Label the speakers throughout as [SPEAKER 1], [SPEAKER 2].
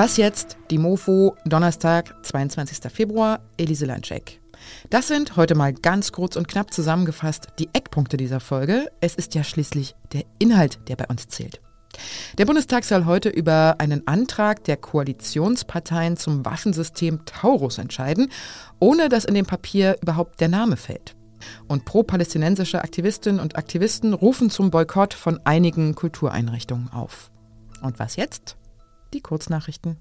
[SPEAKER 1] Was jetzt? Die Mofo, Donnerstag, 22. Februar, Elise Landscheck. Das sind heute mal ganz kurz und knapp zusammengefasst die Eckpunkte dieser Folge. Es ist ja schließlich der Inhalt, der bei uns zählt. Der Bundestag soll heute über einen Antrag der Koalitionsparteien zum Waffensystem Taurus entscheiden, ohne dass in dem Papier überhaupt der Name fällt. Und pro-palästinensische Aktivistinnen und Aktivisten rufen zum Boykott von einigen Kultureinrichtungen auf. Und was jetzt? Die Kurznachrichten.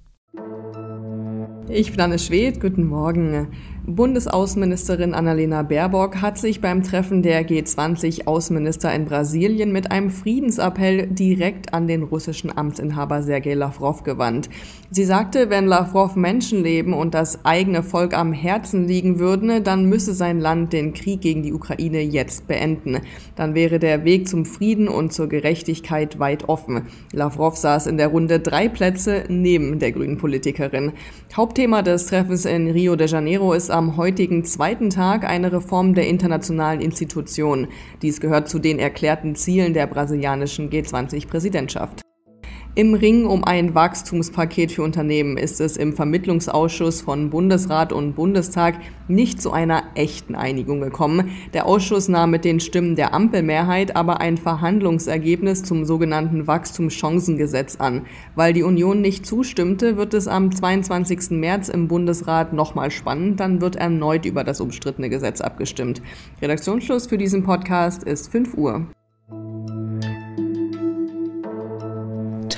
[SPEAKER 2] Ich bin Anne Schwedt, guten Morgen. Bundesaußenministerin Annalena Baerbock hat sich beim Treffen der G20-Außenminister in Brasilien mit einem Friedensappell direkt an den russischen Amtsinhaber Sergei Lavrov gewandt. Sie sagte, wenn Lavrov Menschenleben und das eigene Volk am Herzen liegen würden, dann müsse sein Land den Krieg gegen die Ukraine jetzt beenden. Dann wäre der Weg zum Frieden und zur Gerechtigkeit weit offen. Lavrov saß in der Runde drei Plätze neben der grünen Politikerin. Hauptthema des Treffens in Rio de Janeiro ist am heutigen zweiten Tag eine Reform der internationalen Institutionen. Dies gehört zu den erklärten Zielen der brasilianischen G20-Präsidentschaft. Im Ring um ein Wachstumspaket für Unternehmen ist es im Vermittlungsausschuss von Bundesrat und Bundestag nicht zu einer echten Einigung gekommen. Der Ausschuss nahm mit den Stimmen der Ampelmehrheit aber ein Verhandlungsergebnis zum sogenannten Wachstumschancengesetz an. Weil die Union nicht zustimmte, wird es am 22. März im Bundesrat nochmal spannend. Dann wird erneut über das umstrittene Gesetz abgestimmt. Redaktionsschluss für diesen Podcast ist 5 Uhr.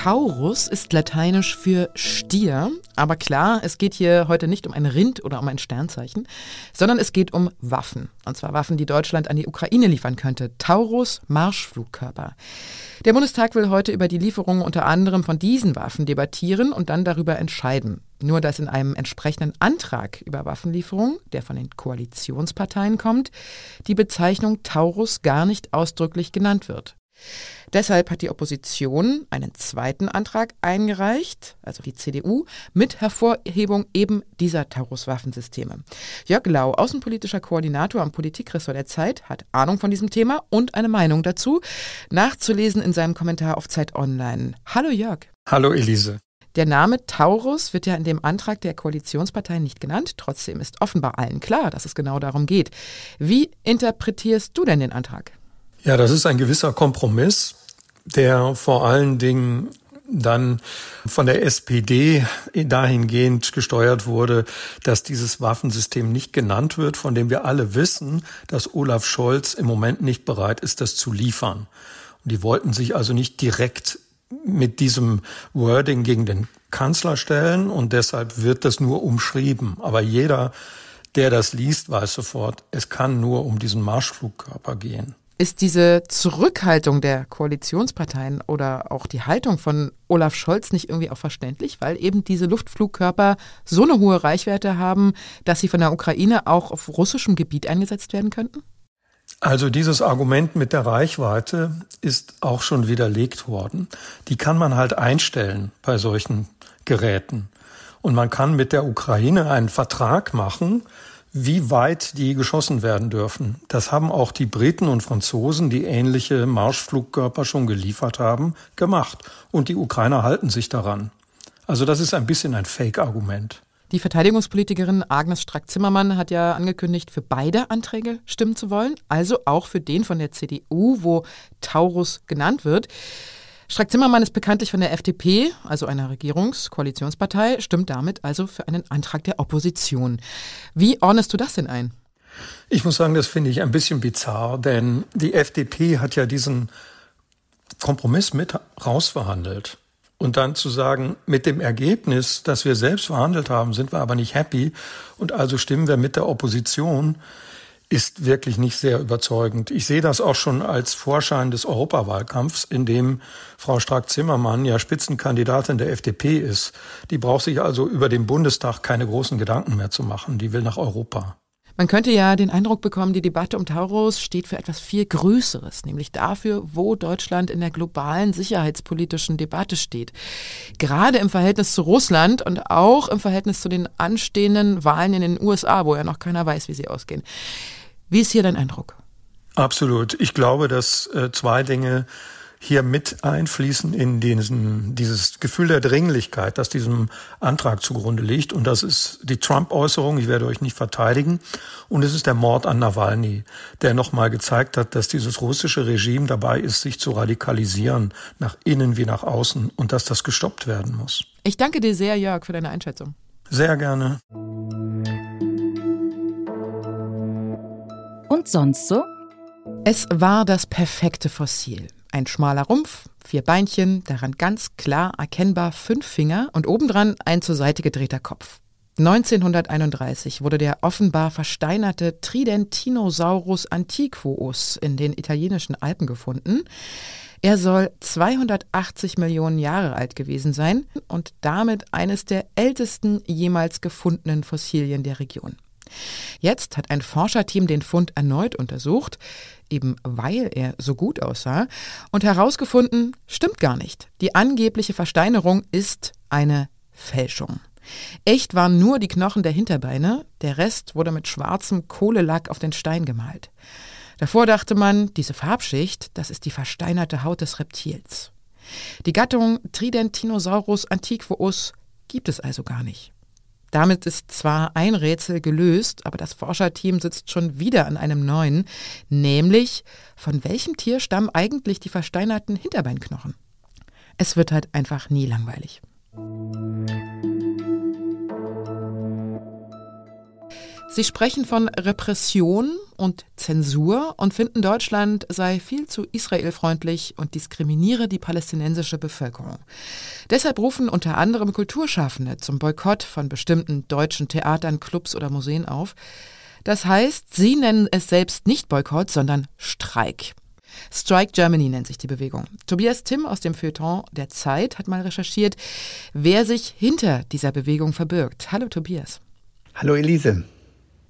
[SPEAKER 1] Taurus ist lateinisch für Stier, aber klar, es geht hier heute nicht um ein Rind oder um ein Sternzeichen, sondern es geht um Waffen. Und zwar Waffen, die Deutschland an die Ukraine liefern könnte. Taurus Marschflugkörper. Der Bundestag will heute über die Lieferung unter anderem von diesen Waffen debattieren und dann darüber entscheiden. Nur dass in einem entsprechenden Antrag über Waffenlieferung, der von den Koalitionsparteien kommt, die Bezeichnung Taurus gar nicht ausdrücklich genannt wird. Deshalb hat die Opposition einen zweiten Antrag eingereicht, also die CDU, mit Hervorhebung eben dieser Taurus-Waffensysteme. Jörg Lau, außenpolitischer Koordinator am Politikressort der Zeit, hat Ahnung von diesem Thema und eine Meinung dazu. Nachzulesen in seinem Kommentar auf Zeit Online. Hallo Jörg.
[SPEAKER 3] Hallo Elise.
[SPEAKER 1] Der Name Taurus wird ja in dem Antrag der Koalitionsparteien nicht genannt. Trotzdem ist offenbar allen klar, dass es genau darum geht. Wie interpretierst du denn den Antrag?
[SPEAKER 3] Ja, das ist ein gewisser Kompromiss, der vor allen Dingen dann von der SPD dahingehend gesteuert wurde, dass dieses Waffensystem nicht genannt wird, von dem wir alle wissen, dass Olaf Scholz im Moment nicht bereit ist, das zu liefern. Und die wollten sich also nicht direkt mit diesem Wording gegen den Kanzler stellen und deshalb wird das nur umschrieben. Aber jeder, der das liest, weiß sofort, es kann nur um diesen Marschflugkörper gehen.
[SPEAKER 1] Ist diese Zurückhaltung der Koalitionsparteien oder auch die Haltung von Olaf Scholz nicht irgendwie auch verständlich, weil eben diese Luftflugkörper so eine hohe Reichweite haben, dass sie von der Ukraine auch auf russischem Gebiet eingesetzt werden könnten?
[SPEAKER 3] Also dieses Argument mit der Reichweite ist auch schon widerlegt worden. Die kann man halt einstellen bei solchen Geräten. Und man kann mit der Ukraine einen Vertrag machen, wie weit die geschossen werden dürfen. Das haben auch die Briten und Franzosen, die ähnliche Marschflugkörper schon geliefert haben, gemacht. Und die Ukrainer halten sich daran. Also das ist ein bisschen ein Fake-Argument.
[SPEAKER 1] Die Verteidigungspolitikerin Agnes Strack-Zimmermann hat ja angekündigt, für beide Anträge stimmen zu wollen, also auch für den von der CDU, wo Taurus genannt wird. Strack-Zimmermann ist bekanntlich von der FDP, also einer Regierungskoalitionspartei, stimmt damit also für einen Antrag der Opposition. Wie ordnest du das denn ein?
[SPEAKER 3] Ich muss sagen, das finde ich ein bisschen bizarr, denn die FDP hat ja diesen Kompromiss mit rausverhandelt. Und dann zu sagen, mit dem Ergebnis, das wir selbst verhandelt haben, sind wir aber nicht happy und also stimmen wir mit der Opposition, ist wirklich nicht sehr überzeugend. Ich sehe das auch schon als Vorschein des Europawahlkampfs, in dem Frau Strack-Zimmermann ja Spitzenkandidatin der FDP ist. Die braucht sich also über den Bundestag keine großen Gedanken mehr zu machen. Die will nach Europa.
[SPEAKER 1] Man könnte ja den Eindruck bekommen, die Debatte um Taurus steht für etwas viel Größeres, nämlich dafür, wo Deutschland in der globalen sicherheitspolitischen Debatte steht. Gerade im Verhältnis zu Russland und auch im Verhältnis zu den anstehenden Wahlen in den USA, wo ja noch keiner weiß, wie sie ausgehen. Wie ist hier dein Eindruck?
[SPEAKER 3] Absolut. Ich glaube, dass äh, zwei Dinge hier mit einfließen in diesen, dieses Gefühl der Dringlichkeit, das diesem Antrag zugrunde liegt. Und das ist die Trump-Äußerung, ich werde euch nicht verteidigen. Und es ist der Mord an Nawalny, der nochmal gezeigt hat, dass dieses russische Regime dabei ist, sich zu radikalisieren, nach innen wie nach außen, und dass das gestoppt werden muss.
[SPEAKER 1] Ich danke dir sehr, Jörg, für deine Einschätzung.
[SPEAKER 3] Sehr gerne.
[SPEAKER 4] Und sonst so?
[SPEAKER 1] Es war das perfekte Fossil. Ein schmaler Rumpf, vier Beinchen, daran ganz klar erkennbar fünf Finger und obendran ein zur Seite gedrehter Kopf. 1931 wurde der offenbar versteinerte Tridentinosaurus antiquus in den italienischen Alpen gefunden. Er soll 280 Millionen Jahre alt gewesen sein und damit eines der ältesten jemals gefundenen Fossilien der Region. Jetzt hat ein Forscherteam den Fund erneut untersucht, eben weil er so gut aussah, und herausgefunden, stimmt gar nicht. Die angebliche Versteinerung ist eine Fälschung. Echt waren nur die Knochen der Hinterbeine, der Rest wurde mit schwarzem Kohlelack auf den Stein gemalt. Davor dachte man, diese Farbschicht, das ist die versteinerte Haut des Reptils. Die Gattung Tridentinosaurus antiquus gibt es also gar nicht. Damit ist zwar ein Rätsel gelöst, aber das Forscherteam sitzt schon wieder an einem neuen, nämlich von welchem Tier stammen eigentlich die versteinerten Hinterbeinknochen? Es wird halt einfach nie langweilig. Sie sprechen von Repression und Zensur und finden, Deutschland sei viel zu israelfreundlich und diskriminiere die palästinensische Bevölkerung. Deshalb rufen unter anderem Kulturschaffende zum Boykott von bestimmten deutschen Theatern, Clubs oder Museen auf. Das heißt, sie nennen es selbst nicht Boykott, sondern Streik. Strike Germany nennt sich die Bewegung. Tobias Timm aus dem Feuilleton der Zeit hat mal recherchiert, wer sich hinter dieser Bewegung verbirgt. Hallo Tobias.
[SPEAKER 5] Hallo Elise.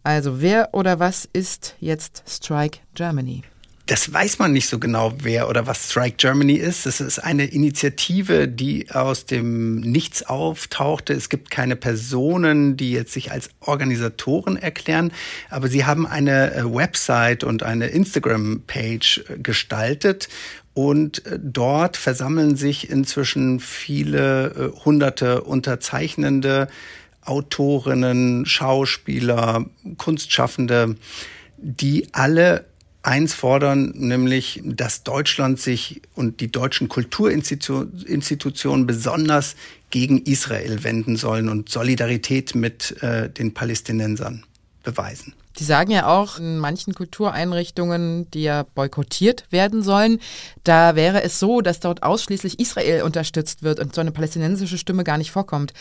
[SPEAKER 1] Also wer oder was ist jetzt Strike Germany?
[SPEAKER 5] Das weiß man nicht so genau, wer oder was Strike Germany ist. Es ist eine Initiative, die aus dem Nichts auftauchte. Es gibt keine Personen, die jetzt sich als Organisatoren erklären, aber sie haben eine äh, Website und eine Instagram-Page äh, gestaltet und äh, dort versammeln sich inzwischen viele hunderte Unterzeichnende, Autorinnen, Schauspieler, Kunstschaffende, die alle eins fordern, nämlich, dass Deutschland sich und die deutschen Kulturinstitutionen besonders gegen Israel wenden sollen und Solidarität mit äh, den Palästinensern beweisen.
[SPEAKER 1] Die sagen ja auch in manchen Kultureinrichtungen, die ja boykottiert werden sollen, da wäre es so, dass dort ausschließlich Israel unterstützt wird und so eine palästinensische Stimme gar nicht vorkommt.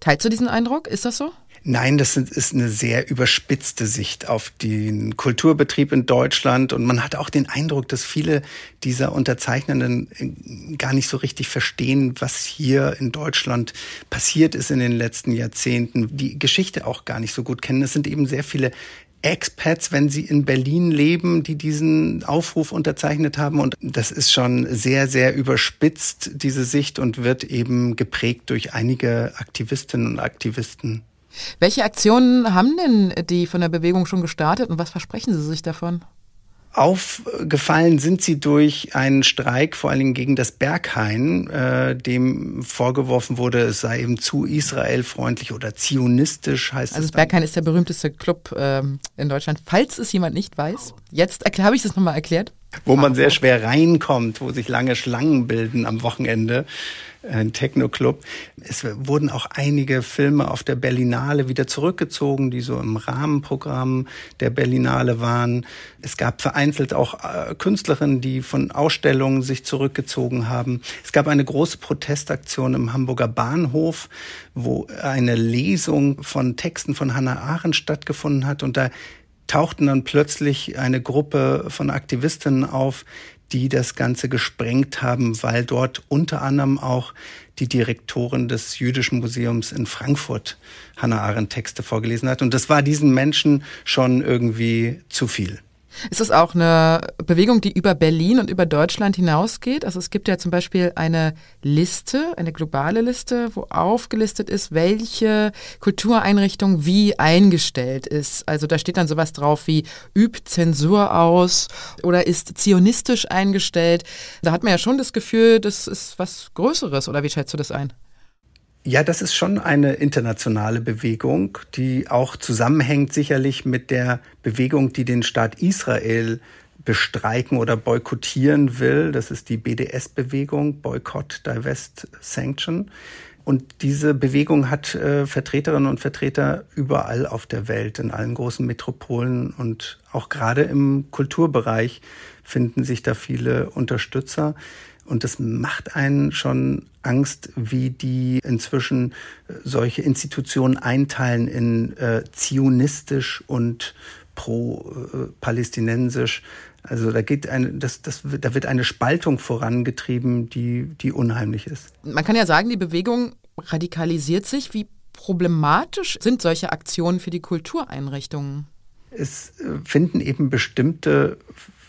[SPEAKER 1] Teilst du diesen Eindruck? Ist das so?
[SPEAKER 5] Nein, das ist eine sehr überspitzte Sicht auf den Kulturbetrieb in Deutschland. Und man hat auch den Eindruck, dass viele dieser Unterzeichnenden äh, gar nicht so richtig verstehen, was hier in Deutschland passiert ist in den letzten Jahrzehnten. Die Geschichte auch gar nicht so gut kennen. Es sind eben sehr viele Expats, wenn sie in Berlin leben, die diesen Aufruf unterzeichnet haben. Und das ist schon sehr, sehr überspitzt, diese Sicht, und wird eben geprägt durch einige Aktivistinnen und Aktivisten.
[SPEAKER 1] Welche Aktionen haben denn die von der Bewegung schon gestartet und was versprechen sie sich davon?
[SPEAKER 5] Aufgefallen sind sie durch einen Streik, vor allen Dingen gegen das Berghain, äh, dem vorgeworfen wurde, es sei eben zu israelfreundlich oder zionistisch heißt
[SPEAKER 1] also
[SPEAKER 5] es.
[SPEAKER 1] Also das Berghain ist der berühmteste Club ähm, in Deutschland, falls es jemand nicht weiß. Jetzt habe ich das nochmal erklärt.
[SPEAKER 5] Wo man sehr schwer reinkommt, wo sich lange Schlangen bilden am Wochenende ein Techno-Club. Es wurden auch einige Filme auf der Berlinale wieder zurückgezogen, die so im Rahmenprogramm der Berlinale waren. Es gab vereinzelt auch äh, Künstlerinnen, die von Ausstellungen sich zurückgezogen haben. Es gab eine große Protestaktion im Hamburger Bahnhof, wo eine Lesung von Texten von Hannah Arendt stattgefunden hat und da tauchten dann plötzlich eine Gruppe von Aktivistinnen auf, die das Ganze gesprengt haben, weil dort unter anderem auch die Direktorin des Jüdischen Museums in Frankfurt Hannah Arendt Texte vorgelesen hat. Und das war diesen Menschen schon irgendwie zu viel.
[SPEAKER 1] Ist es auch eine Bewegung, die über Berlin und über Deutschland hinausgeht? Also es gibt ja zum Beispiel eine Liste, eine globale Liste, wo aufgelistet ist, welche Kultureinrichtung wie eingestellt ist. Also da steht dann sowas drauf wie übt Zensur aus oder ist zionistisch eingestellt. Da hat man ja schon das Gefühl, das ist was Größeres. Oder wie schätzt du das ein?
[SPEAKER 5] Ja, das ist schon eine internationale Bewegung, die auch zusammenhängt sicherlich mit der Bewegung, die den Staat Israel bestreiken oder boykottieren will. Das ist die BDS-Bewegung, Boycott, Divest, Sanction. Und diese Bewegung hat äh, Vertreterinnen und Vertreter überall auf der Welt, in allen großen Metropolen und auch gerade im Kulturbereich finden sich da viele Unterstützer. Und das macht einen schon Angst, wie die inzwischen äh, solche Institutionen einteilen in äh, zionistisch und pro-palästinensisch. Äh, also da geht eine, das, das, da wird eine Spaltung vorangetrieben, die, die unheimlich ist.
[SPEAKER 1] Man kann ja sagen, die Bewegung radikalisiert sich. Wie problematisch sind solche Aktionen für die Kultureinrichtungen?
[SPEAKER 5] Es äh, finden eben bestimmte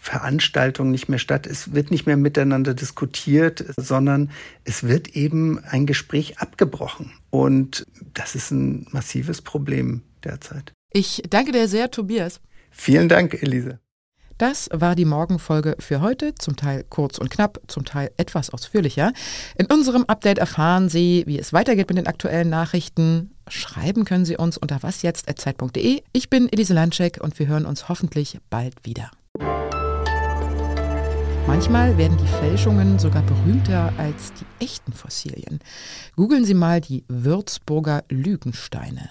[SPEAKER 5] Veranstaltungen nicht mehr statt. Es wird nicht mehr miteinander diskutiert, sondern es wird eben ein Gespräch abgebrochen. Und das ist ein massives Problem derzeit.
[SPEAKER 1] Ich danke dir sehr, Tobias.
[SPEAKER 5] Vielen Dank, Elise.
[SPEAKER 1] Das war die Morgenfolge für heute, zum Teil kurz und knapp, zum Teil etwas ausführlicher. In unserem Update erfahren Sie, wie es weitergeht mit den aktuellen Nachrichten. Schreiben können Sie uns unter wasjetzt.zeit.de. Ich bin Elise Landschek und wir hören uns hoffentlich bald wieder. Manchmal werden die Fälschungen sogar berühmter als die echten Fossilien. Googeln Sie mal die Würzburger Lügensteine.